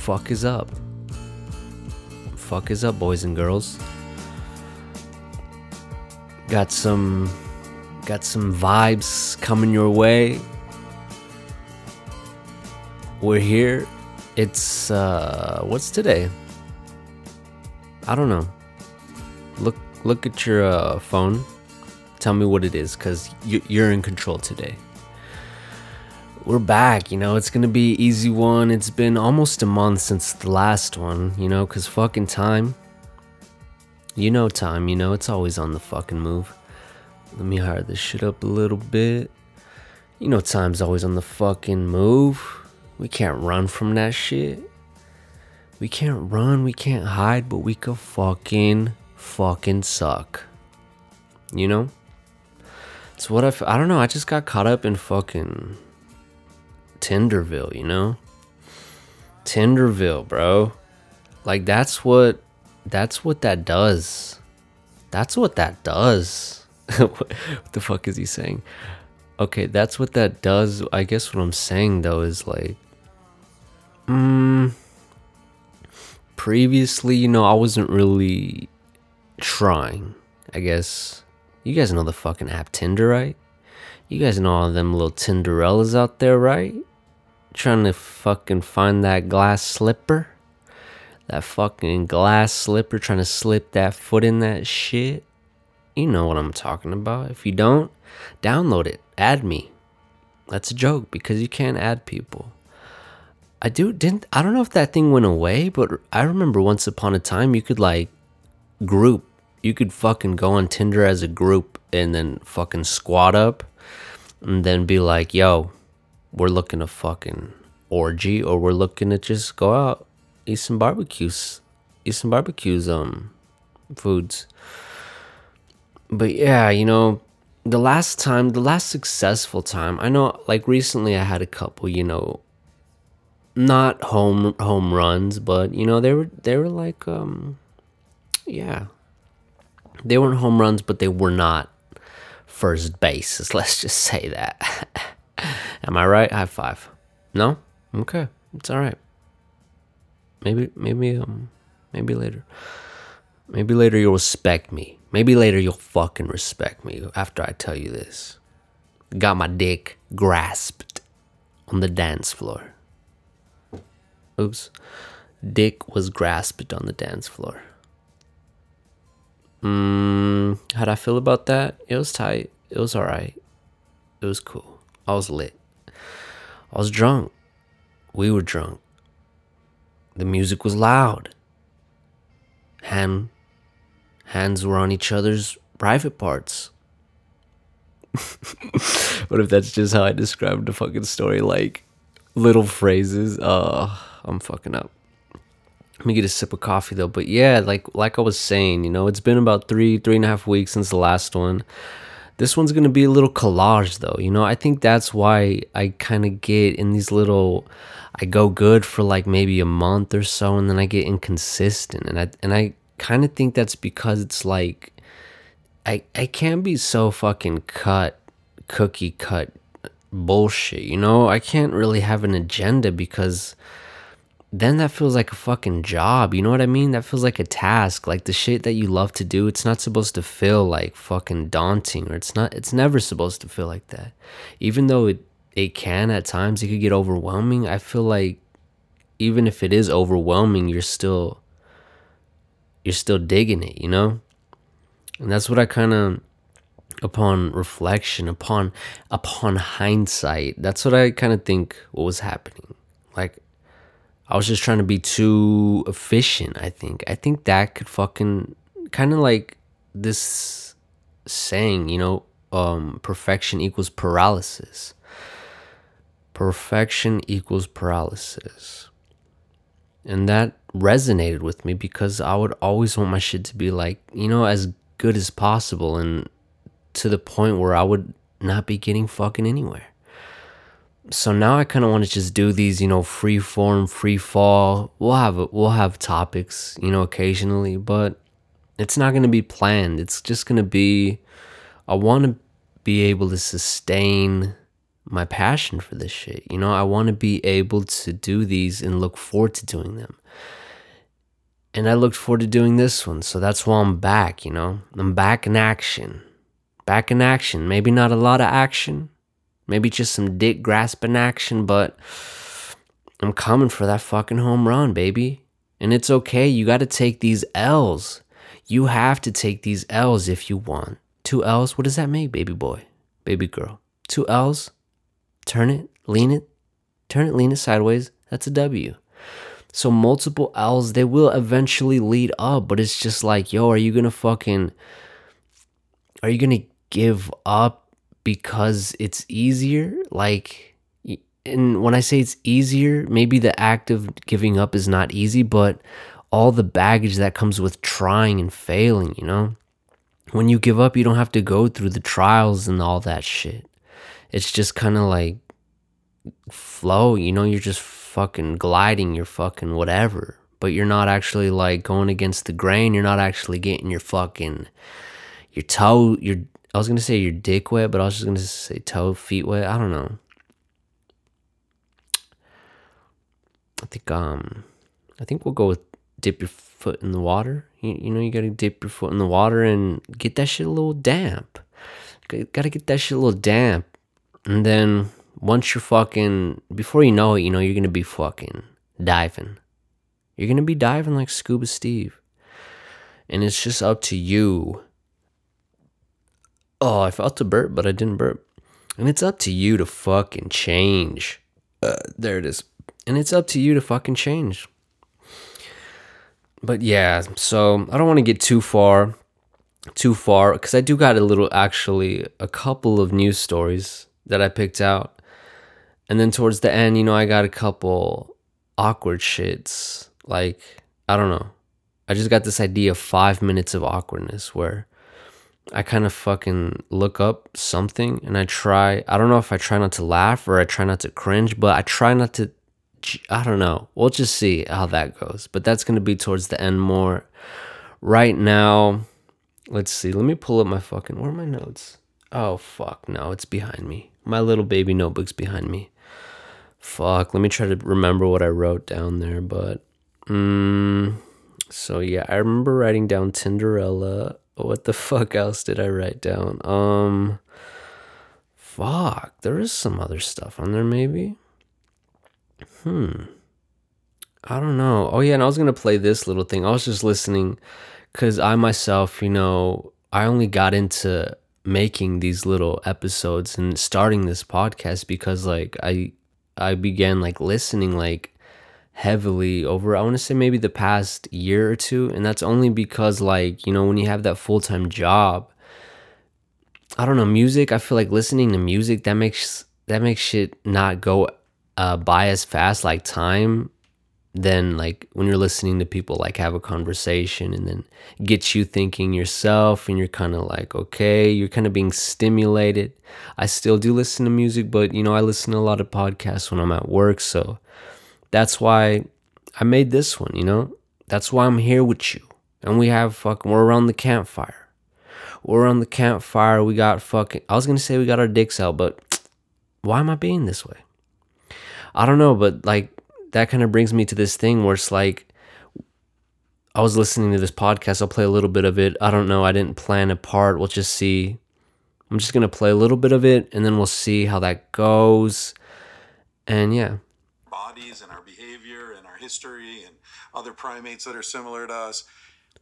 fuck is up? Fuck is up, boys and girls? Got some got some vibes coming your way. We're here. It's uh what's today? I don't know. Look look at your uh, phone. Tell me what it is cuz you, you're in control today we're back, you know, it's gonna be easy one. It's been almost a month since the last one, you know, cause fucking time. You know time, you know, it's always on the fucking move. Let me hire this shit up a little bit. You know time's always on the fucking move. We can't run from that shit. We can't run, we can't hide, but we could fucking fucking suck. You know? It's what I, f- I don't know, I just got caught up in fucking Tinderville, you know? Tinderville, bro. Like that's what that's what that does. That's what that does. what the fuck is he saying? Okay, that's what that does. I guess what I'm saying though is like mm, previously, you know, I wasn't really trying. I guess you guys know the fucking app Tinder, right? You guys know all them little Tinderellas out there, right? Trying to fucking find that glass slipper. That fucking glass slipper, trying to slip that foot in that shit. You know what I'm talking about. If you don't, download it. Add me. That's a joke because you can't add people. I do didn't I don't know if that thing went away, but I remember once upon a time you could like group. You could fucking go on Tinder as a group and then fucking squat up and then be like, "Yo, we're looking to fucking orgy or we're looking to just go out, eat some barbecues, eat some barbecues, um, foods. But yeah, you know, the last time, the last successful time, I know, like recently, I had a couple, you know, not home home runs, but you know, they were they were like, um, yeah, they weren't home runs, but they were not first bases. Let's just say that. Am I right? High five. No? Okay. It's all right. Maybe maybe um maybe later. Maybe later you'll respect me. Maybe later you'll fucking respect me after I tell you this. Got my dick grasped on the dance floor. Oops. Dick was grasped on the dance floor. Mm, how'd I feel about that? It was tight. It was alright. It was cool. I was lit. I was drunk. We were drunk. The music was loud. Hand, hands were on each other's private parts. what if that's just how I described the fucking story? Like little phrases. Uh, I'm fucking up. Let me get a sip of coffee though. But yeah, like like I was saying, you know, it's been about three, three and a half weeks since the last one. This one's gonna be a little collage though, you know. I think that's why I kind of get in these little. I go good for like maybe a month or so, and then I get inconsistent, and I and I kind of think that's because it's like, I I can't be so fucking cut, cookie cut bullshit, you know. I can't really have an agenda because then that feels like a fucking job. You know what I mean? That feels like a task. Like the shit that you love to do, it's not supposed to feel like fucking daunting or it's not it's never supposed to feel like that. Even though it it can at times it could get overwhelming. I feel like even if it is overwhelming, you're still you're still digging it, you know? And that's what I kind of upon reflection, upon upon hindsight, that's what I kind of think what was happening. Like I was just trying to be too efficient, I think. I think that could fucking kind of like this saying, you know, um, perfection equals paralysis. Perfection equals paralysis. And that resonated with me because I would always want my shit to be like, you know, as good as possible and to the point where I would not be getting fucking anywhere so now I kind of want to just do these, you know, free form, free fall. We'll have we'll have topics, you know, occasionally, but it's not going to be planned. It's just going to be I want to be able to sustain my passion for this shit. You know, I want to be able to do these and look forward to doing them. And I looked forward to doing this one. So that's why I'm back, you know? I'm back in action. Back in action. Maybe not a lot of action. Maybe just some dick grasping action, but I'm coming for that fucking home run, baby. And it's okay. You got to take these L's. You have to take these L's if you want. Two L's, what does that make, baby boy? Baby girl. Two L's, turn it, lean it, turn it, lean it sideways. That's a W. So multiple L's, they will eventually lead up, but it's just like, yo, are you gonna fucking, are you gonna give up because it's easier? Like, and when I say it's easier, maybe the act of giving up is not easy, but all the baggage that comes with trying and failing, you know? When you give up, you don't have to go through the trials and all that shit. It's just kind of like flow, you know? You're just fucking gliding, you're fucking whatever. But you're not actually like going against the grain. You're not actually getting your fucking, your toe, your, I was gonna say your dick wet, but I was just gonna say toe, feet wet. I don't know. I think um I think we'll go with dip your foot in the water. You, you know, you gotta dip your foot in the water and get that shit a little damp. Gotta get that shit a little damp. And then once you're fucking, before you know it, you know, you're gonna be fucking diving. You're gonna be diving like Scuba Steve. And it's just up to you. Oh, I felt to burp, but I didn't burp. And it's up to you to fucking change. Uh, there it is. And it's up to you to fucking change. But yeah, so I don't want to get too far, too far, because I do got a little, actually, a couple of news stories that I picked out. And then towards the end, you know, I got a couple awkward shits. Like, I don't know. I just got this idea of five minutes of awkwardness where I kind of fucking look up something and I try, I don't know if I try not to laugh or I try not to cringe, but I try not to I don't know. We'll just see how that goes. But that's going to be towards the end more. Right now, let's see. Let me pull up my fucking. Where are my notes? Oh, fuck. No, it's behind me. My little baby notebook's behind me. Fuck. Let me try to remember what I wrote down there. But, um, so yeah, I remember writing down Tinderella. What the fuck else did I write down? Um, fuck. There is some other stuff on there, maybe. Hmm. I don't know. Oh yeah, and I was gonna play this little thing. I was just listening because I myself, you know, I only got into making these little episodes and starting this podcast because like I I began like listening like heavily over I want to say maybe the past year or two and that's only because like, you know, when you have that full-time job, I don't know, music, I feel like listening to music that makes that makes shit not go uh, by as fast like time than like when you're listening to people like have a conversation and then get you thinking yourself and you're kind of like okay you're kind of being stimulated. I still do listen to music but you know i listen to a lot of podcasts when i'm at work so that's why i made this one you know that's why i'm here with you and we have fucking we're around the campfire we're on the campfire we got fucking i was gonna say we got our dicks out but why am i being this way I don't know, but like that kind of brings me to this thing where it's like I was listening to this podcast. I'll play a little bit of it. I don't know. I didn't plan a part. We'll just see. I'm just going to play a little bit of it and then we'll see how that goes. And yeah. Bodies and our history and other primates that are similar to us.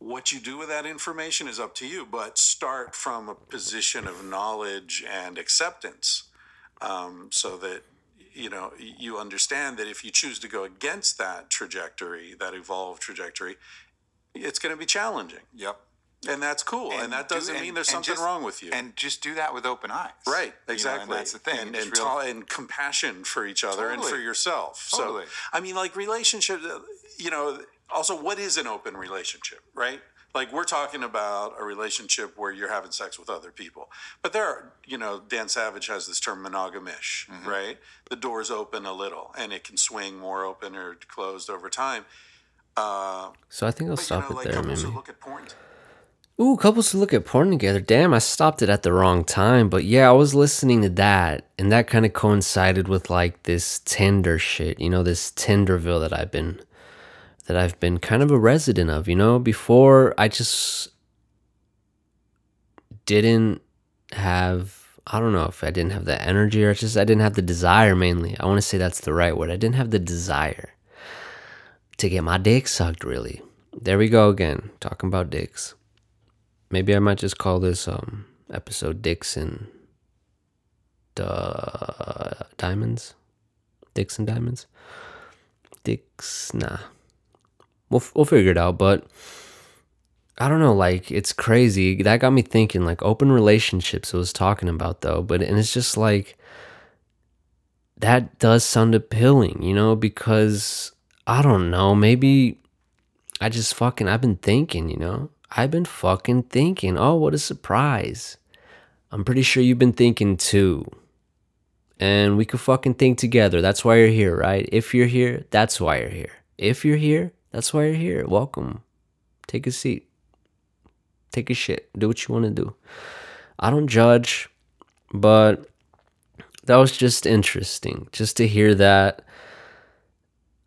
What you do with that information is up to you, but start from a position of knowledge and acceptance um, so that you know you understand that if you choose to go against that trajectory that evolved trajectory it's going to be challenging Yep. And that's cool and, And that doesn't and- mean there's something just- wrong with you And just do that with open eyes. right You know, exactly and that's the thing. and, and, real- tol- and compassion for each other and for yourself Totally. so i mean like relationships uh, you know also what is an open relationship right like we're talking about a relationship where you're having sex with other people but there are you know dan savage has this term monogamish Mm-hmm. right the door's open a little and it can swing more open or closed over time uh, So I think I'll but, stop you know, it like there, couples maybe. who look at porn Ooh, couples who look at porn together. Damn, I stopped it at the wrong time. But yeah, I was listening to that, and that kind of coincided with like this Tinder shit. You know, this Tinderville that I've been that I've been kind of a resident of. You know, before I just didn't have. I don't know if I didn't have the energy or just I didn't have the desire mainly. I want to say that's the right word. I didn't have the desire to get my dick sucked, really. There we go again, talking about dicks. Maybe I might just call this um episode Dixon the diamonds. Dixon diamonds. Dix nah. We'll we'll figure it out, but I don't know, like it's crazy. That got me thinking like open relationships I was talking about though, but and it's just like that does sound appealing, you know, because I don't know, maybe I just fucking I've been thinking, you know. I've been fucking thinking. Oh, what a surprise. I'm pretty sure you've been thinking too. And we could fucking think together. That's why you're here, right? If you're here, that's why you're here. If you're here, that's why you're here. Welcome. Take a seat. Take a shit. Do what you want to do. I don't judge, but that was just interesting just to hear that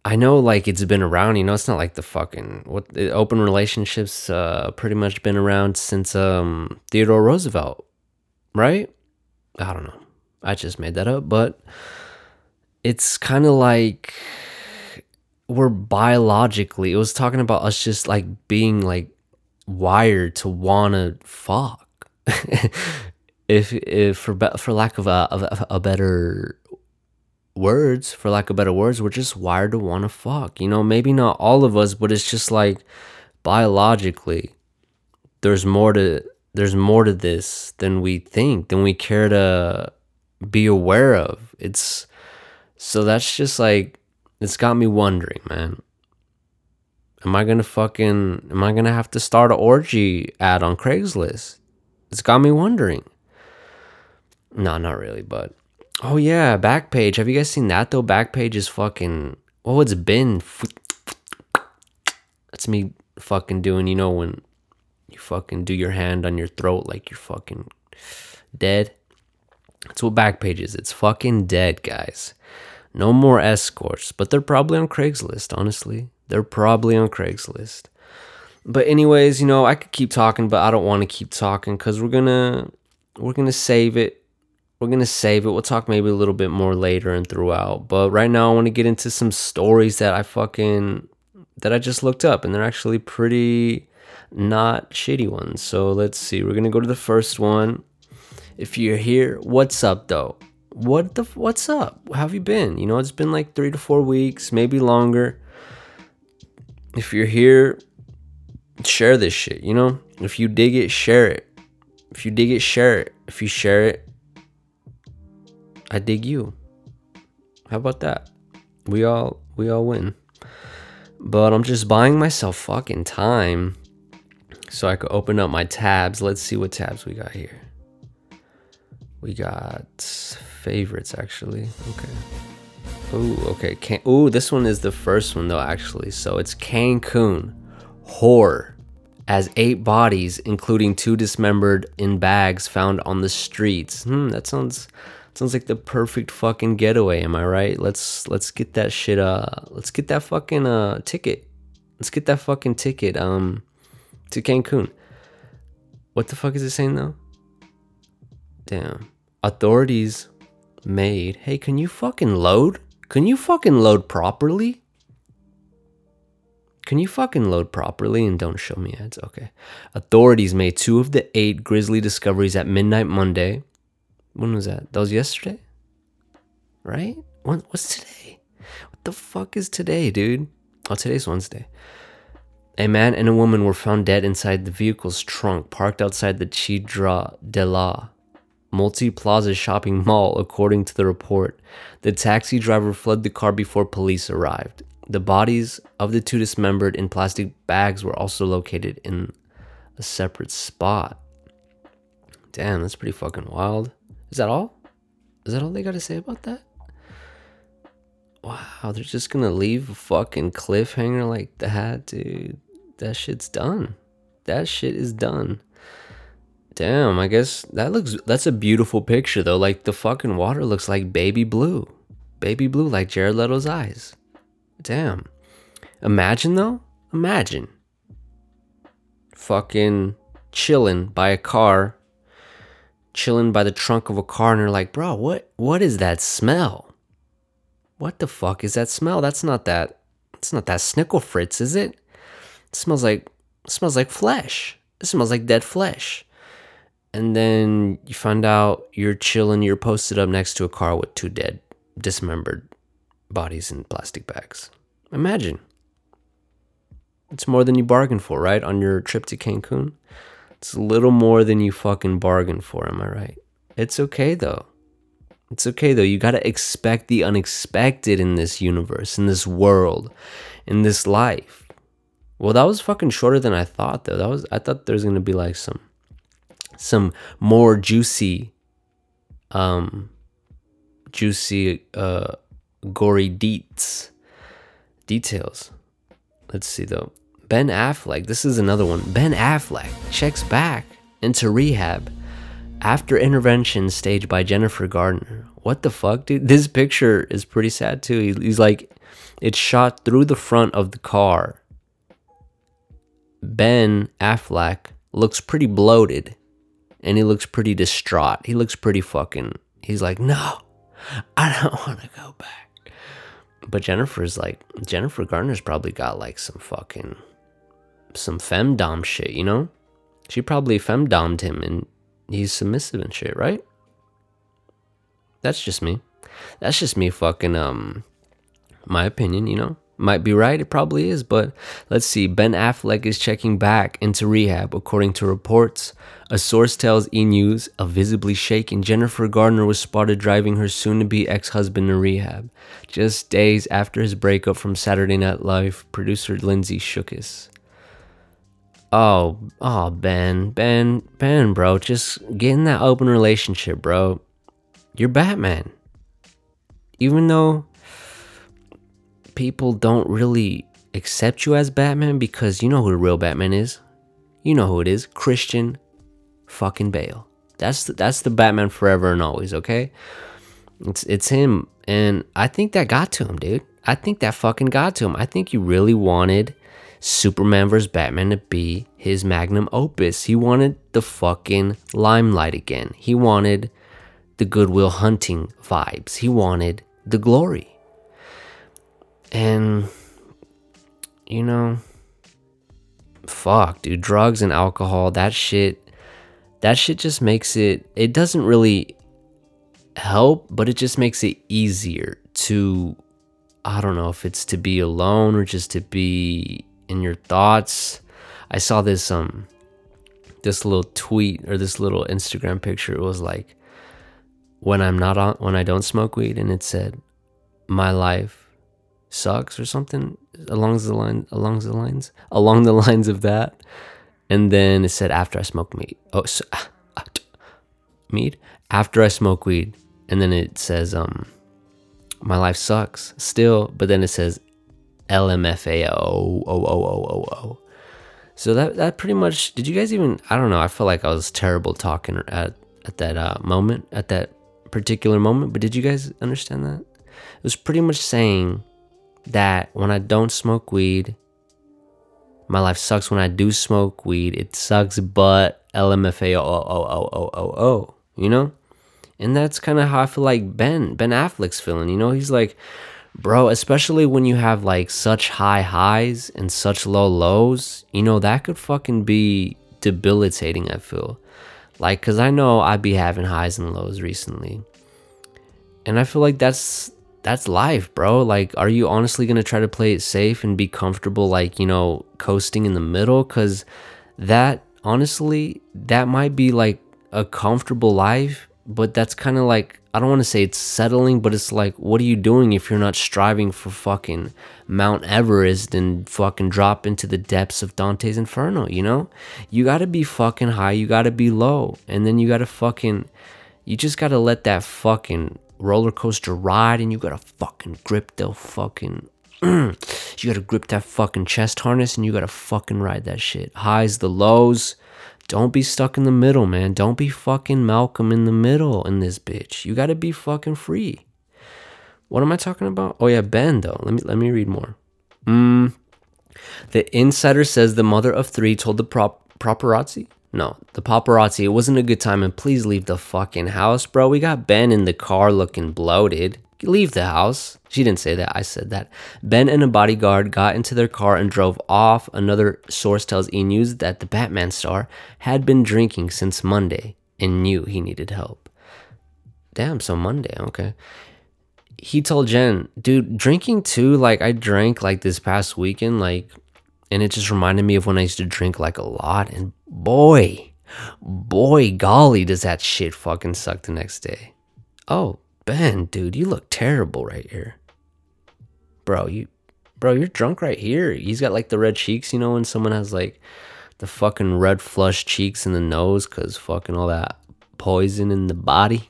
I know like it's been around, you know, it's not like the fucking what open relationships uh pretty much been around since um Theodore Roosevelt, right? I don't know. I just made that up, but it's kind of like we're biologically it was talking about us just like being like wired to want to fuck. if if for for lack of a, of a better words, for lack of better words, we're just wired to want to fuck. You know, maybe not all of us, but it's just like biologically, there's more to there's more to this than we think, than we care to be aware of. It's so that's just like it's got me wondering, man. Am I gonna fucking am I gonna have to start an orgy ad on Craigslist? It's got me wondering. No, not really, but Oh yeah, Backpage. Have you guys seen that though? Backpage is fucking. Oh, it's been. That's me fucking doing. You know when you fucking do your hand on your throat like you're fucking dead. That's what Backpage is. It's fucking dead, guys. No more escorts, but they're probably on Craigslist. Honestly, they're probably on Craigslist. But anyways, you know I could keep talking, but I don't want to keep talking because we're gonna we're gonna save it we're gonna save it. We'll talk maybe a little bit more later and throughout. But right now, I want to get into some stories that I fucking that I just looked up, and they're actually pretty not shitty ones. So let's see. We're gonna go to the first one. If you're here, what's up though? What the what's up? How have you been? You know, it's been like three to four weeks, maybe longer. If you're here, share this shit. You know, if you dig it, share it. If you dig it, share it. If you share it, I dig you. How about that? We all we all win. But I'm just buying myself fucking time so I could open up my tabs. Let's see what tabs we got here. We got favorites actually. Okay. Ooh, okay. Can- Ooh, this one is the first one though actually. So it's Cancun whore as eight bodies, including two dismembered in bags found on the streets. Hmm, that sounds Sounds like the perfect fucking getaway, am I right? Let's let's get that shit uh let's get that fucking uh ticket. Let's get that fucking ticket um to Cancun. What the fuck is it saying though? Damn. Authorities made. Hey, can you fucking load? Can you fucking load properly? Can you fucking load properly and don't show me ads? Okay. Authorities made two of the eight grisly discoveries at midnight Monday when was that? That was yesterday? Right? What's today? What the fuck is today, dude? Oh, today's Wednesday. A man and a woman were found dead inside the vehicle's trunk parked outside the Chidra de la multi plaza shopping mall, according to the report. The taxi driver fled the car before police arrived. The bodies of the two dismembered in plastic bags were also located in a separate spot. Damn, that's pretty fucking wild. Is that all? Is that all they got to say about that? Wow, they're just gonna leave a fucking cliffhanger like that, dude. That shit's done. that shit is done. Damn, I guess that looks that's a beautiful picture though. Like the fucking water looks like baby blue. Baby blue like Jared Leto's eyes. Damn. Imagine though? Imagine. Fucking chilling by a car. Chilling by the trunk of a car and they're like, bro, what what is that smell? What the fuck is that smell? That's not that it's not that snickle fritz, is it? It smells like it smells like flesh. It smells like dead flesh. And then you find out you're chilling, you're posted up next to a car with two dead, dismembered bodies in plastic bags. Imagine. It's more than you bargained for, right? On your trip to Cancun. It's a little more than you fucking bargained for, am I right? It's okay though. It's okay though. You got to expect the unexpected in this universe, in this world, in this life. Well, that was fucking shorter than I thought though. That was I thought there was going to be like some some more juicy um juicy uh gory deets details. Let's see though. Ben Affleck, this is another one. Ben Affleck checks back into rehab after intervention staged by Jennifer Gardner. What the fuck, dude? This picture is pretty sad too. He's like, it's shot through the front of the car. Ben Affleck looks pretty bloated and he looks pretty distraught. He looks pretty fucking. He's like, no, I don't want to go back. But Jennifer's like, Jennifer Gardner's probably got like some fucking, some femdom shit, you know? She probably femdomed him and he's submissive and shit, right? That's just me. That's just me fucking, um, my opinion, you know? Might be right, it probably is, but let's see. Ben Affleck is checking back into rehab, according to reports. A source tells E! News a visibly shaken Jennifer Gardner was spotted driving her soon to be ex husband to rehab, just days after his breakup from Saturday Night Live producer Lindsay Shookus. Oh, oh, Ben, Ben, Ben, bro, just get in that open relationship, bro. You're Batman. Even though people don't really accept you as Batman because you know who the real Batman is. You know who it is. Christian fucking Bale. That's the, that's the Batman forever and always, okay? It's it's him and I think that got to him, dude. I think that fucking got to him. I think he really wanted Superman vs. Batman to be his magnum opus. He wanted the fucking limelight again. He wanted the Good Will Hunting vibes. He wanted the glory. And, you know, fuck, dude, drugs and alcohol, that shit, that shit just makes it, it doesn't really help, but it just makes it easier to, I don't know if it's to be alone or just to be in your thoughts. I saw this, um, this little tweet or this little Instagram picture. It was like, when I'm not on, when I don't smoke weed, and it said, my life sucks or something along the line along the lines along the lines of that and then it said after i smoke meat oh so, uh, uh, meat after i smoke weed and then it says um my life sucks still but then it says lmfao so that that pretty much did you guys even i don't know i felt like i was terrible talking at at that uh, moment at that particular moment but did you guys understand that it was pretty much saying that when I don't smoke weed, my life sucks. When I do smoke weed, it sucks, but LMFAO, you know? And that's kind of how I feel like Ben, Ben Affleck's feeling, you know? He's like, bro, especially when you have like such high highs and such low lows, you know, that could fucking be debilitating, I feel. Like, cause I know I'd be having highs and lows recently. And I feel like that's that's life, bro. Like, are you honestly gonna try to play it safe and be comfortable, like, you know, coasting in the middle? Cause that, honestly, that might be like a comfortable life, but that's kind of like, I don't wanna say it's settling, but it's like, what are you doing if you're not striving for fucking Mount Everest and fucking drop into the depths of Dante's Inferno, you know? You gotta be fucking high, you gotta be low, and then you gotta fucking, you just gotta let that fucking roller coaster ride and you gotta fucking grip the fucking you gotta grip that fucking chest harness and you gotta fucking ride that shit. Highs, the lows. Don't be stuck in the middle, man. Don't be fucking Malcolm in the middle in this bitch. You gotta be fucking free. What am I talking about? Oh yeah, Ben though. Let me let me read more. Mm. The insider says the mother of three told the prop paparazzi. No, the paparazzi. It wasn't a good time, and please leave the fucking house, bro. We got Ben in the car looking bloated. Leave the house. She didn't say that. I said that. Ben and a bodyguard got into their car and drove off. Another source tells E News that the Batman star had been drinking since Monday and knew he needed help. Damn, so Monday, okay. He told Jen, dude, drinking too, like I drank like this past weekend, like, and it just reminded me of when I used to drink like a lot. And boy, boy, golly, does that shit fucking suck the next day. Oh, Ben, dude, you look terrible right here. Bro, you bro, you're drunk right here. He's got like the red cheeks, you know, when someone has like the fucking red flush cheeks in the nose cuz fucking all that poison in the body.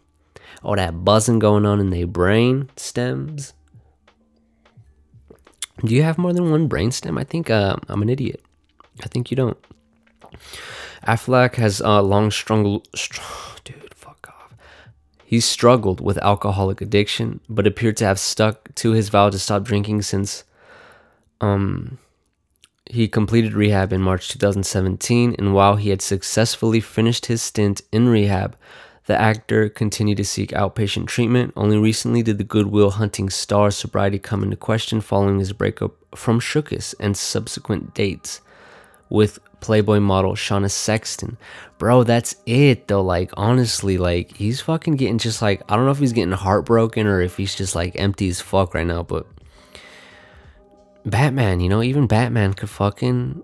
All that buzzing going on in their brain stems. Do you have more than one brain stem? I think uh, I'm an idiot. I think you don't. Affleck has uh, long struggled. Str- dude. He's struggled with alcoholic addiction, but appeared to have stuck to his vow to stop drinking since um, he completed rehab in March 2017. And while he had successfully finished his stint in rehab, the actor continued to seek outpatient treatment. Only recently did the Good Will Hunting star sobriety come into question following his breakup from Shookus and subsequent dates with Playboy model Shauna Sexton. Bro, that's it though. Like, honestly, like, he's fucking getting just like, I don't know if he's getting heartbroken or if he's just like empty as fuck right now, but Batman, you know, even Batman could fucking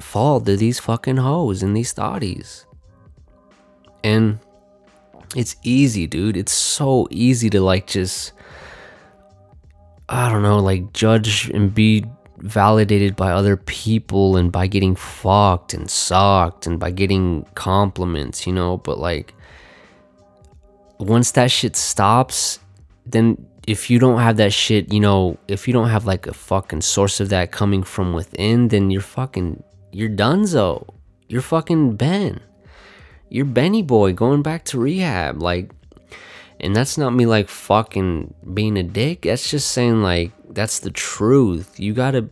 fall to these fucking hoes and these thotties. And it's easy, dude. It's so easy to like just I don't know, like judge and be validated by other people and by getting fucked and sucked and by getting compliments, you know, but like once that shit stops, then if you don't have that shit, you know, if you don't have like a fucking source of that coming from within, then you're fucking you're donezo. You're fucking Ben you're Benny boy going back to rehab. Like, and that's not me like fucking being a dick. That's just saying like that's the truth. You gotta.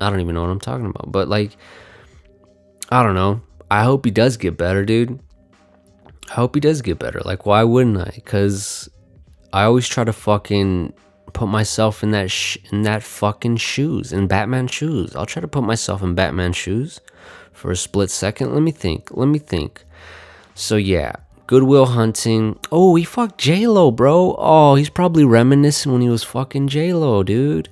I don't even know what I'm talking about, but like, I don't know. I hope he does get better, dude. I hope he does get better. Like, why wouldn't I? Cause I always try to fucking put myself in that sh- in that fucking shoes, in Batman shoes. I'll try to put myself in Batman shoes for a split second. Let me think. Let me think. So yeah, Good Will Hunting. Oh, he fucked J Lo, bro. Oh, he's probably reminiscing when he was fucking J Lo, dude.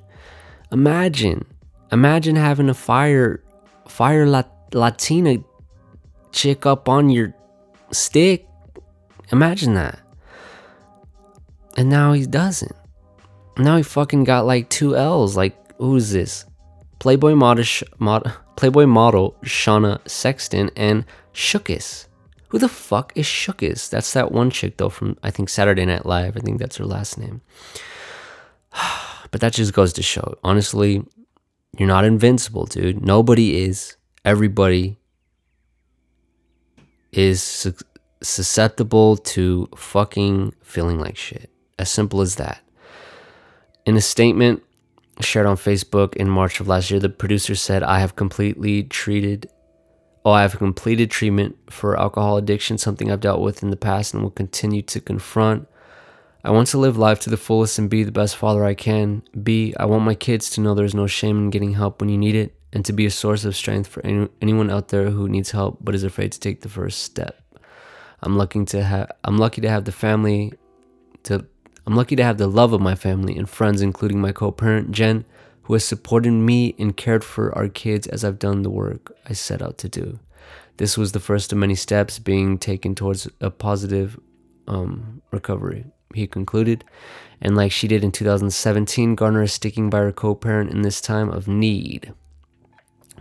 Imagine, imagine having a fire, fire Lat- Latina chick up on your stick. Imagine that. And now he doesn't. Now he fucking got like two L's. Like, who's this? Playboy model, mod, Playboy model Shauna Sexton and Shookus. Who the fuck is Shookus? That's that one chick though from I think Saturday Night Live. I think that's her last name. but that just goes to show. Honestly, you're not invincible, dude. Nobody is. Everybody is su- susceptible to fucking feeling like shit. As simple as that. In a statement shared on Facebook in March of last year, the producer said, I have completely treated Oh, I have completed treatment for alcohol addiction, something I've dealt with in the past and will continue to confront. I want to live life to the fullest and be the best father I can be. I want my kids to know there's no shame in getting help when you need it and to be a source of strength for any, anyone out there who needs help but is afraid to take the first step. I'm lucky to have I'm lucky to have the family to I'm lucky to have the love of my family and friends including my co-parent Jen who has supported me and cared for our kids as I've done the work I set out to do. This was the first of many steps being taken towards a positive um, recovery, he concluded. And like she did in 2017, Garner is sticking by her co parent in this time of need.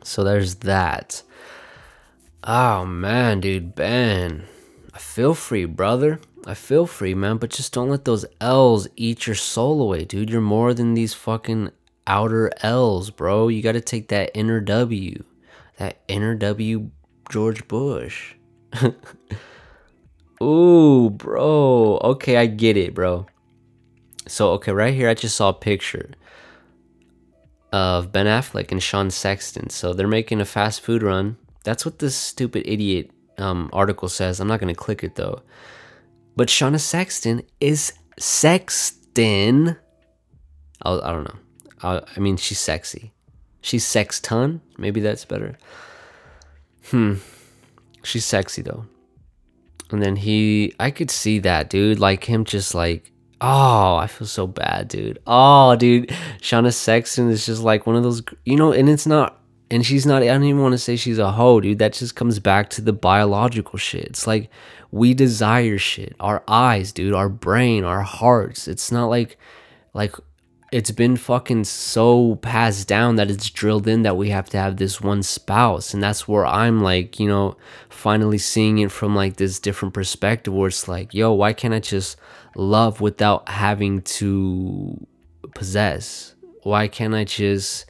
So there's that. Oh man, dude, Ben. I feel free, brother. I feel free, man, but just don't let those L's eat your soul away, dude. You're more than these fucking outer L's, bro. You got to take that inner W. That inner W, George Bush. Ooh, bro. Okay, I get it, bro. So, okay, right here, I just saw a picture of Ben Affleck and Sean Sexton. So they're making a fast food run. That's what this stupid idiot um, article says. I'm not going to click it though. But Shauna Sexton is Sexton. I, I don't know. I, I mean, she's sexy. She's sex ton. Maybe that's better. Hmm. She's sexy though. And then he, I could see that, dude. Like him just like, oh, I feel so bad, dude. Oh, dude. Shauna Sexton is just like one of those, you know, and it's not, and she's not, I don't even want to say she's a hoe, dude. That just comes back to the biological shit. It's like we desire shit. Our eyes, dude, our brain, our hearts. It's not like, like, it's been fucking so passed down that it's drilled in that we have to have this one spouse. And that's where i'm like you know finally seeing it from like this different perspective where it's like yo why can't i just love without having to possess? Why can't i just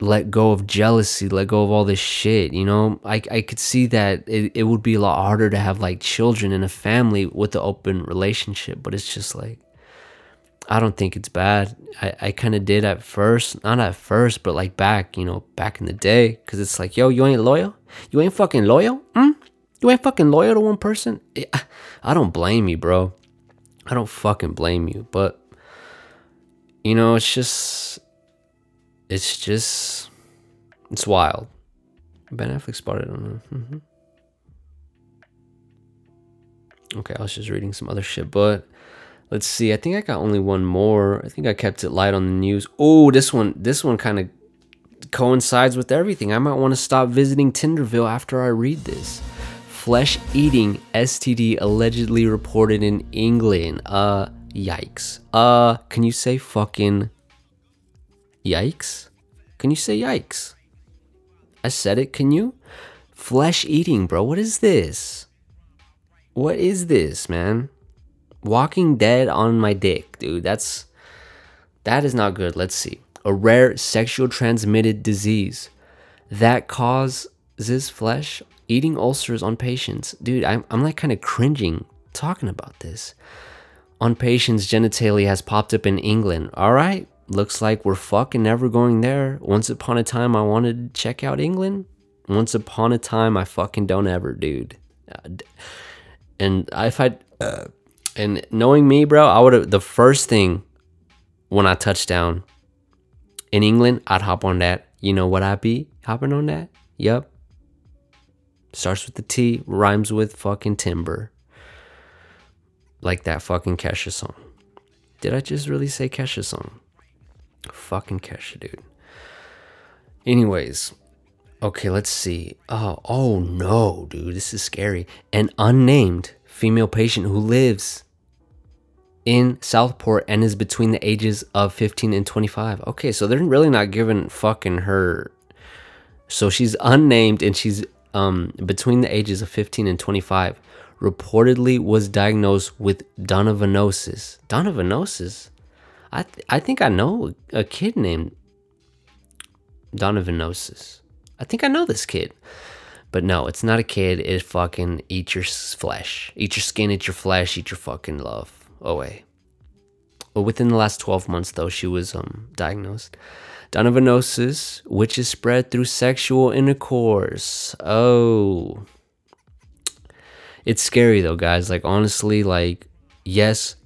let go of jealousy let go of all this shit you know? I, I could see that it, it would be a lot harder to have like children in a family with the open relationship but it's just like I don't think it's bad. I, I kind of did at first, not at first, but like back, you know, back in the day. Cause it's like, yo, you ain't loyal? You ain't fucking loyal? Hmm? You ain't fucking loyal to one person? I don't blame you, bro. I don't fucking blame you. But, you know, it's just, it's just, it's wild. Ben Affleck spotted on mm-hmm. Okay, I was just reading some other shit, but Let's see. I think I got only one more. I think I kept it light on the news. Oh, this one this one kind of coincides with everything. I might want to stop visiting Tinderville after I read this. Flesh eating STD allegedly reported in England. Uh yikes. Uh can you say fucking yikes? Can you say yikes? I said it, can you? Flesh eating, bro. What is this? What is this, man? Walking Dead on my dick, dude. That's that is not good. Let's see. A rare sexual transmitted disease that causes flesh eating ulcers on patients. Dude, I'm, I'm like kind of cringing talking about this. On patients' genitalia has popped up in England. All right, looks like we're fucking never going there. Once upon a time, I wanted to check out England. Once upon a time, I fucking don't ever, dude. Uh, and if I, uh, and knowing me, bro, I would have the first thing when I touch down in England, I'd hop on that. You know what I'd be hopping on that? Yep. Starts with the T, rhymes with fucking timber. Like that fucking Kesha song. Did I just really say Kesha song? Fucking Kesha, dude. Anyways, okay, let's see. Oh, oh no, dude, this is scary. An unnamed female patient who lives in Southport and is between the ages of 15 and 25. Okay, so they're really not giving fucking her. So she's unnamed and she's um between the ages of 15 and 25. Reportedly was diagnosed with donovanosis. Donovanosis? I th- I think I know a kid named donovanosis. I think I know this kid. But no, it's not a kid. It fucking eat your flesh. Eat your skin, eat your flesh, eat your fucking love away. But within the last 12 months, though, she was um, diagnosed. Donovanosis, which is spread through sexual intercourse. Oh. It's scary, though, guys. Like, honestly, like, yes,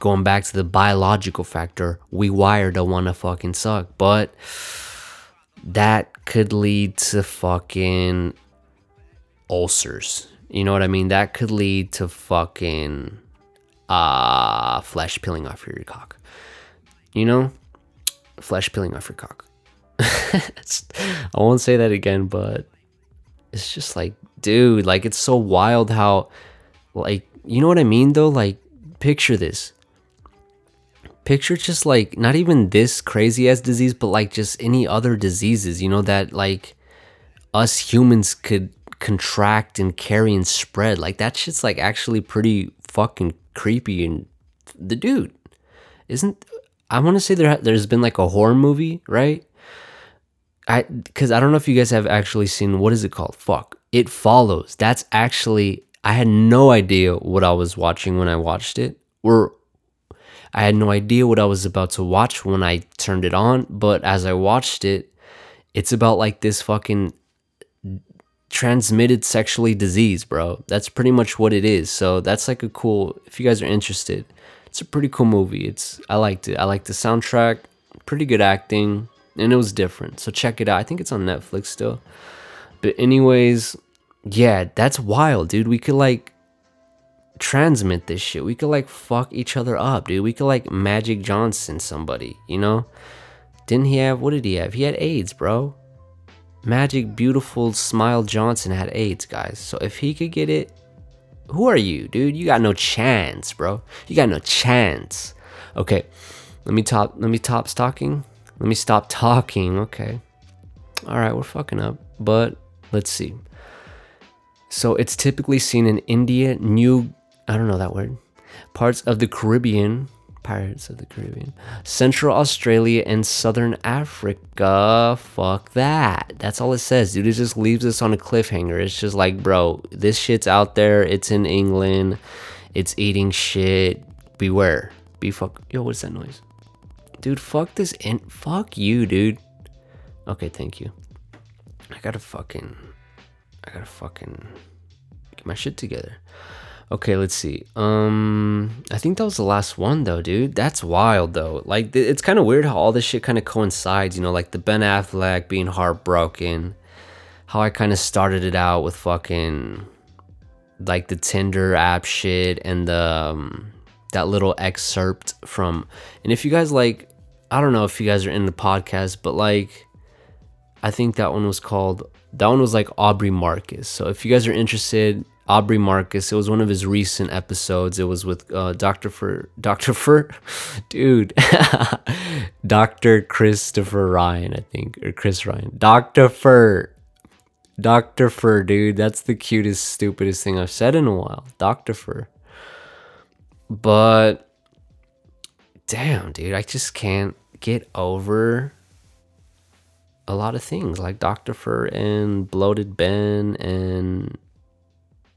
going back to the biological factor, we wired to want to fucking suck. But that could lead to fucking ulcers. You know what I mean? That could lead to fucking uh, flesh peeling off your cock. You know, flesh peeling off your cock. I won't say that again, but it's just like, dude, like it's so wild how, like, you know what I mean though? Like, picture this. Picture just like not even this crazy ass disease, but like just any other diseases, you know, that like us humans could contract and carry and spread. Like that shit's like actually pretty fucking creepy and the dude isn't I want to say there there's been like a horror movie, right? I because I don't know if you guys have actually seen what is it called? Fuck, it follows. That's actually I had no idea what I was watching when I watched it. Or I had no idea what I was about to watch when I turned it on. But as I watched it, it's about like this fucking transmitted sexually disease, bro. That's pretty much what it is. So that's like a cool. If you guys are interested, it's a pretty cool movie. It's I liked it. I liked the soundtrack. Pretty good acting, and it was different. So check it out. I think it's on Netflix still. But anyways, yeah, that's wild, dude. We could like transmit this shit. We could like fuck each other up, dude. We could like Magic Johnson somebody, you know? Didn't he have what did he have? He had AIDS, bro. Magic Beautiful Smile Johnson had AIDS, guys. So if he could get it, who are you, dude? You got no chance, bro. You got no chance. Okay. Let me top let me top talking. Let me stop talking. Okay. All right, we're fucking up. But let's see. So it's typically seen in India, New I don't know that word. Parts of the Caribbean, Pirates of the Caribbean, Central Australia, and Southern Africa. Fuck that. That's all it says, dude. It just leaves us on a cliffhanger. It's just like, bro, this shit's out there. It's in England. It's eating shit. Beware. Be fuck. Yo, what's that noise? Dude, fuck this. In- fuck you, dude. Okay, thank you. I gotta fucking. I gotta fucking get my shit together. Okay, let's see. Um, I think that was the last one though, dude. That's wild though. Like, it's kind of weird how all this shit kind of coincides. You know, like the Ben Affleck being heartbroken. How I kind of started it out with fucking like the Tinder app shit and the um, that little excerpt from. And if you guys like, I don't know if you guys are in the podcast, but like, I think that one was called. That one was like Aubrey Marcus. So if you guys are interested, Aubrey Marcus. It was one of his recent episodes. It was with uh, Dr. Fur, Dr. Fur, dude, Dr. Christopher Ryan, I think, or Chris Ryan. Dr. Fur, Dr. Fur, dude. That's the cutest, stupidest thing I've said in a while. Dr. Fur. But, damn, dude, I just can't get over a lot of things like Dr. Fur and Bloated Ben and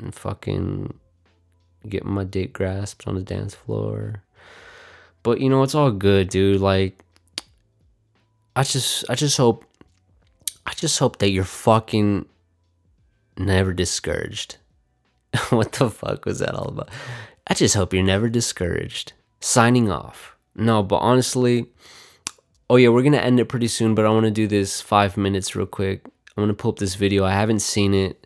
and fucking getting my dick grasped on the dance floor. But you know, it's all good, dude. Like I just I just hope I just hope that you're fucking never discouraged. what the fuck was that all about? I just hope you're never discouraged. Signing off. No, but honestly, oh yeah, we're gonna end it pretty soon, but I wanna do this five minutes real quick. I'm gonna pull up this video. I haven't seen it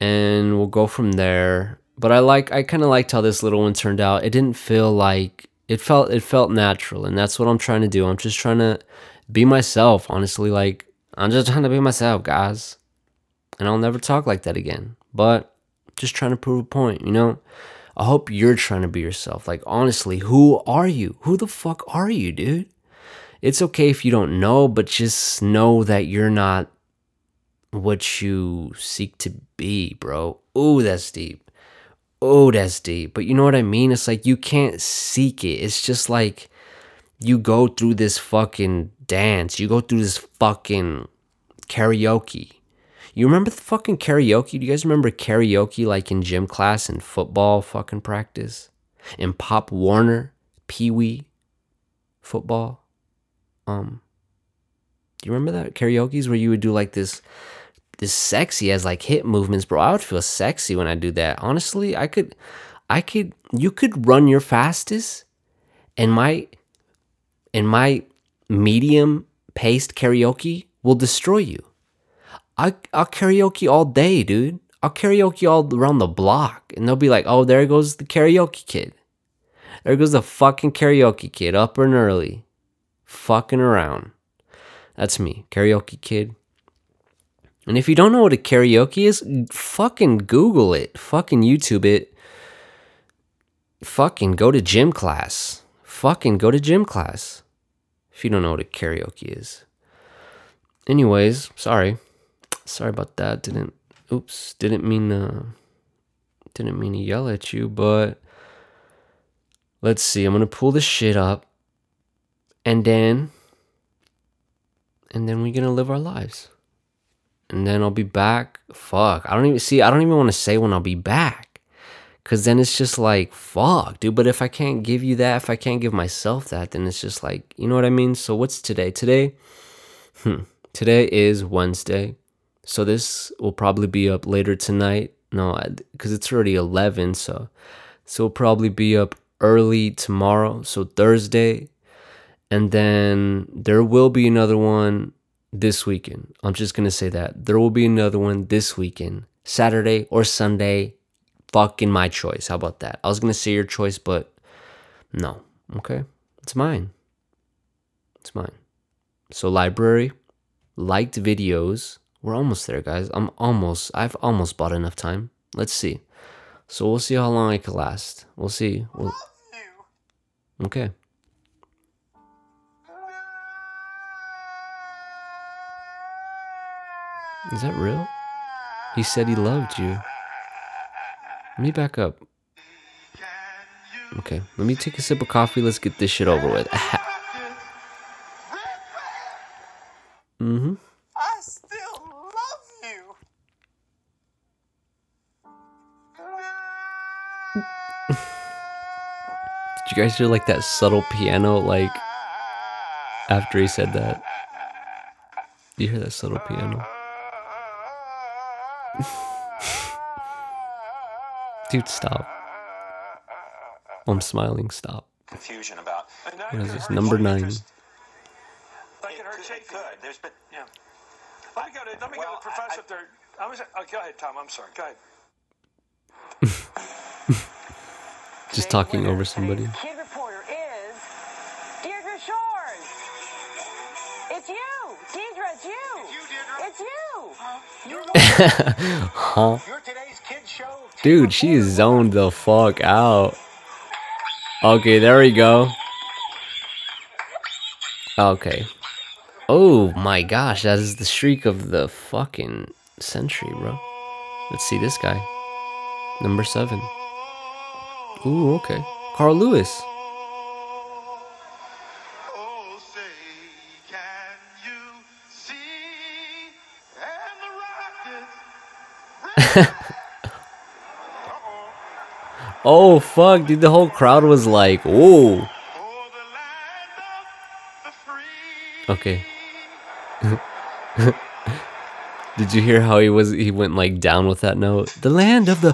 and we'll go from there. But I like I kind of liked how this little one turned out. It didn't feel like it felt it felt natural, and that's what I'm trying to do. I'm just trying to be myself, honestly. Like I'm just trying to be myself, guys. And I'll never talk like that again. But just trying to prove a point, you know? I hope you're trying to be yourself. Like honestly, who are you? Who the fuck are you, dude? It's okay if you don't know, but just know that you're not what you seek to be, bro. Ooh, that's deep. Oh, that's deep. But you know what I mean? It's like you can't seek it. It's just like you go through this fucking dance. You go through this fucking karaoke. You remember the fucking karaoke? Do you guys remember karaoke like in gym class and football fucking practice? In Pop Warner, Pee Wee, football? Um, do you remember that karaoke's where you would do like this this sexy as like hip movements, bro. I would feel sexy when I do that. Honestly, I could I could you could run your fastest and my and my medium paced karaoke will destroy you. I I'll karaoke all day, dude. I'll karaoke all around the block and they'll be like, "Oh, there goes the karaoke kid." There goes the fucking karaoke kid up and early. Fucking around. That's me, karaoke kid. And if you don't know what a karaoke is, fucking Google it. Fucking YouTube it. Fucking go to gym class. Fucking go to gym class. If you don't know what a karaoke is. Anyways, sorry. Sorry about that. Didn't oops, didn't mean uh didn't mean to yell at you, but let's see. I'm gonna pull this shit up. and then and then we're gonna live our lives and then i'll be back. Fuck i don't even see i don't even want to say when i'll be back because then it's just like fuck dude but if i can't give you that if i can't give myself that then it's just like you know what i mean? So what's today? Today hmm today is wednesday. So this will probably be up later tonight. No because it's already 11 so so it'll probably be up early tomorrow so thursday. And then there will be another one this weekend. I'm just going to say that. There will be another one this weekend, Saturday or Sunday. Fucking my choice. How about that? I was going to say your choice, but no. Okay. It's mine. It's mine. So, library, liked videos. We're almost there, guys. I'm almost, I've almost bought enough time. Let's see. So, we'll see how long I can last. We'll see. We'll, okay. Is that real? He said he loved you. Let me back up. Okay, let me take a sip of coffee. Let's get this shit over with. mm-hmm. I still love you. Did you guys hear like that subtle piano like after he said that? You hear that subtle piano? Dude, stop. I'm smiling, stop. Confusion about. What is this? Number nine. Like it hurt It could. There's been. Yeah. Let me go to, let me Well, go to Professor I- up there. I was, oh, go ahead, Tom. I'm sorry. Go ahead. Just talking over somebody. Kid reporter is Deirdre Shores. It's you, Deidre. It's you. It's you. huh? You're today's kid show. Dude, she is zoned the fuck out. Okay, there we go. Okay. Oh my gosh, that is the streak of the fucking century, bro. Let's see this guy. Number seven. Ooh, okay. Carl Lewis. Oh fuck, dude, the whole crowd was like, "Whoa." Okay. Did you hear how he was he went like down with that note? The land of the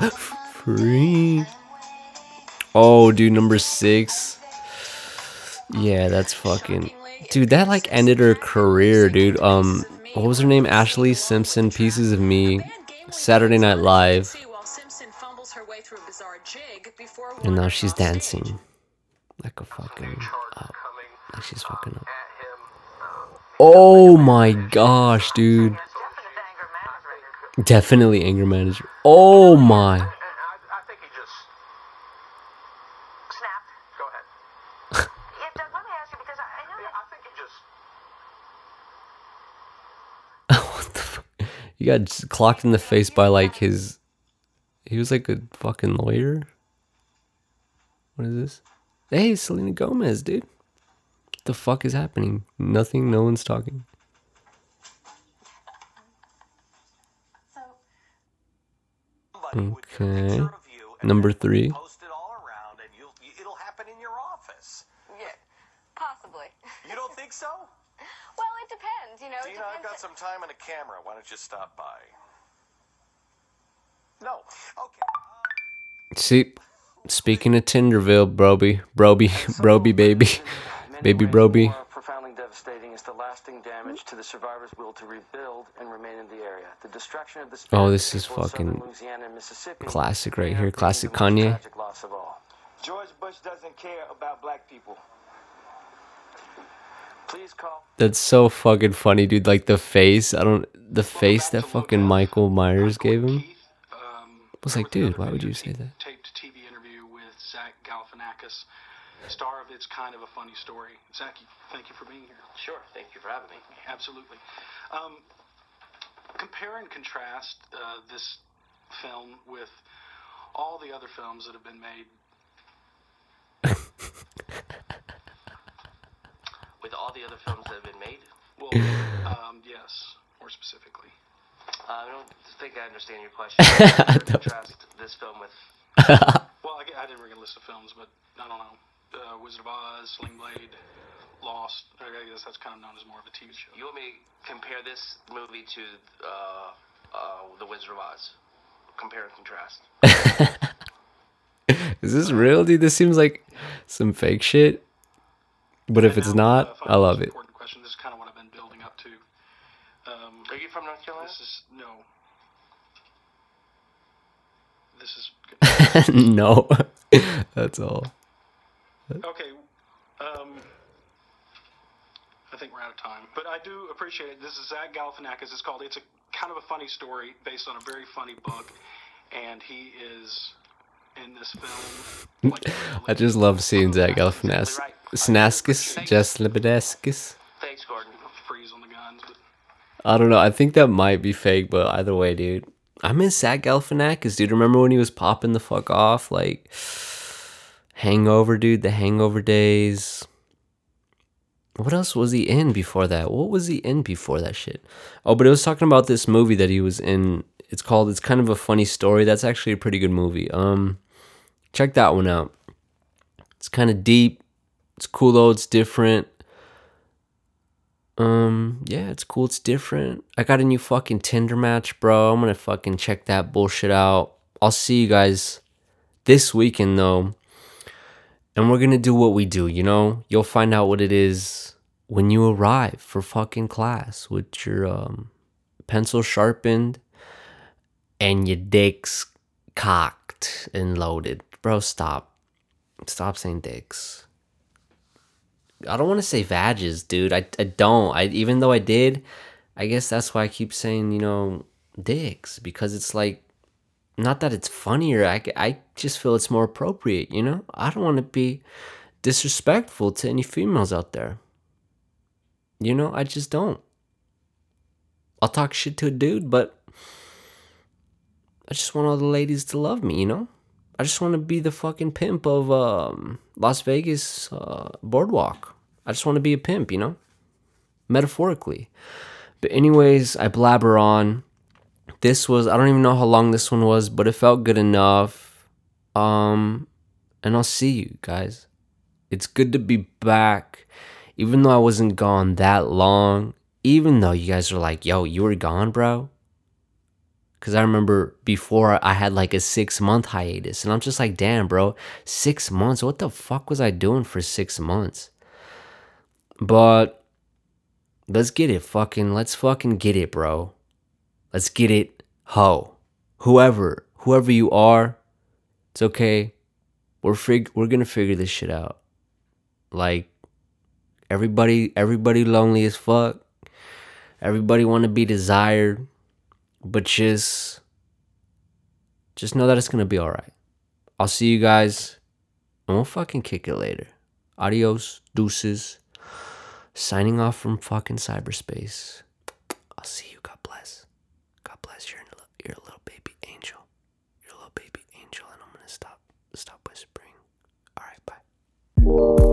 free. Oh, dude, number 6. Yeah, that's fucking Dude, that like ended her career, dude. Um what was her name? Ashlee Simpson Pieces of Me. Saturday Night Live. And now she's dancing like a fucking up. Like she's fucking up. Oh my gosh, dude. Definitely anger manager. Oh my. What the fuck? You got clocked in the face by like his. He was like a fucking lawyer. What is this? Hey, Selena Gomez, dude. What the fuck is happening? Nothing. No one's talking. Somebody with your Okay. picture of you and Number three. Post it all around, and you'll, you, it'll happen in your office. Yeah, possibly. You don't think so? Well, it depends. You know, it Tina, I've got some time and a camera. Why don't you stop by? No. Okay. Um, See, speaking of Tinderville, broby, broby, broby, baby, baby, broby. Profoundly devastating is the lasting damage to the survivors' will to rebuild and remain in the area. The destruction of the Oh, this is people of southern fucking Louisiana and Mississippi classic right here, classic Kanye. loss of all. George Bush doesn't care about black people. Please call. That's so fucking funny, dude. Like the face, I don't. The face that fucking Michael Myers gave him. Um, was like, dude, why would you say that? Taped TV interview with Zach Galifianakis, star of It's Kind of a Funny Story. Zach, thank you for being here. Sure. Thank you for having me. Absolutely. Um, compare and contrast uh, this film with all the other films that have been made. with all the other films that have been made? Well, um, yes, more specifically. Uh, I don't think I understand your question. Compare contrast this film with. Well, I didn't bring a list of films, but I don't know. Uh, Wizard of Oz, Sling Blade, Lost. I guess that's kind of known as more of a TV show. You want me to compare this movie to uh, uh, The Wizard of Oz? Compare and contrast. Is this real, dude? This seems like some fake shit. But if it's not, I love it. Important question. This is kind of what I've been building up to. Um, Are you from North Carolina? this is no. This is no. That's all. okay. Um, I think we're out of time, but I do appreciate it. This is Zach Galifianakis. It's called. It's a kind of a funny story based on a very funny book, and he is in this film. Like, I just love seeing Zach Galifianakis. Snaskis, Jess Libideskis. Thanks, Gordon. freeze on the guns, but I don't know. I think that might be fake, but either way, dude. I miss Zach Galifianakis, dude. Remember when he was popping the fuck off? Like, Hangover, dude. The Hangover days. What else was he in before that? What was he in before that shit? Oh, but it was talking about this movie that he was in. It's called. It's kind of a funny story. That's actually a pretty good movie. Um, check that one out. It's kind of deep. It's cool though. It's different. Um, yeah, it's cool. It's different. I got a new fucking Tinder match, bro. I'm gonna fucking check that bullshit out. I'll see you guys this weekend though. And we're gonna do what we do, you know? You'll find out what it is when you arrive for fucking class with your um pencil sharpened and your dick's cocked and loaded. Bro, stop. Stop saying dicks. I don't want to say vages, dude. I, I don't. I even though I did, I guess that's why I keep saying, you know, dicks because it's like not that it's funnier. I, I just feel it's more appropriate, you know? I don't want to be disrespectful to any females out there. You know, I just don't. I'll talk shit to a dude, but I just want all the ladies to love me, you know? I just want to be the fucking pimp of um, Las Vegas uh, boardwalk. I just want to be a pimp, you know? Metaphorically. But, anyways, I blabber on. This was, I don't even know how long this one was, but it felt good enough. Um, and I'll see you guys. It's good to be back. Even though I wasn't gone that long, even though you guys are like, yo, you were gone, bro. Because I remember before I had like a six month hiatus. And I'm just like, damn, bro, six months? What the fuck was I doing for six months? But let's get it, fucking, let's fucking get it, bro. Let's get it, ho. Whoever, whoever you are, it's okay. We're fig- we're gonna figure this shit out. Like everybody, everybody lonely as fuck. Everybody want to be desired but just just know that it's gonna be all right. I'll see you guys, and we'll fucking kick it later. Adios, deuces. Signing off from fucking cyberspace. I'll see you. God bless. God bless. you. you're a little baby angel. You're a little baby angel, and I'm gonna stop stop whispering. All right, bye.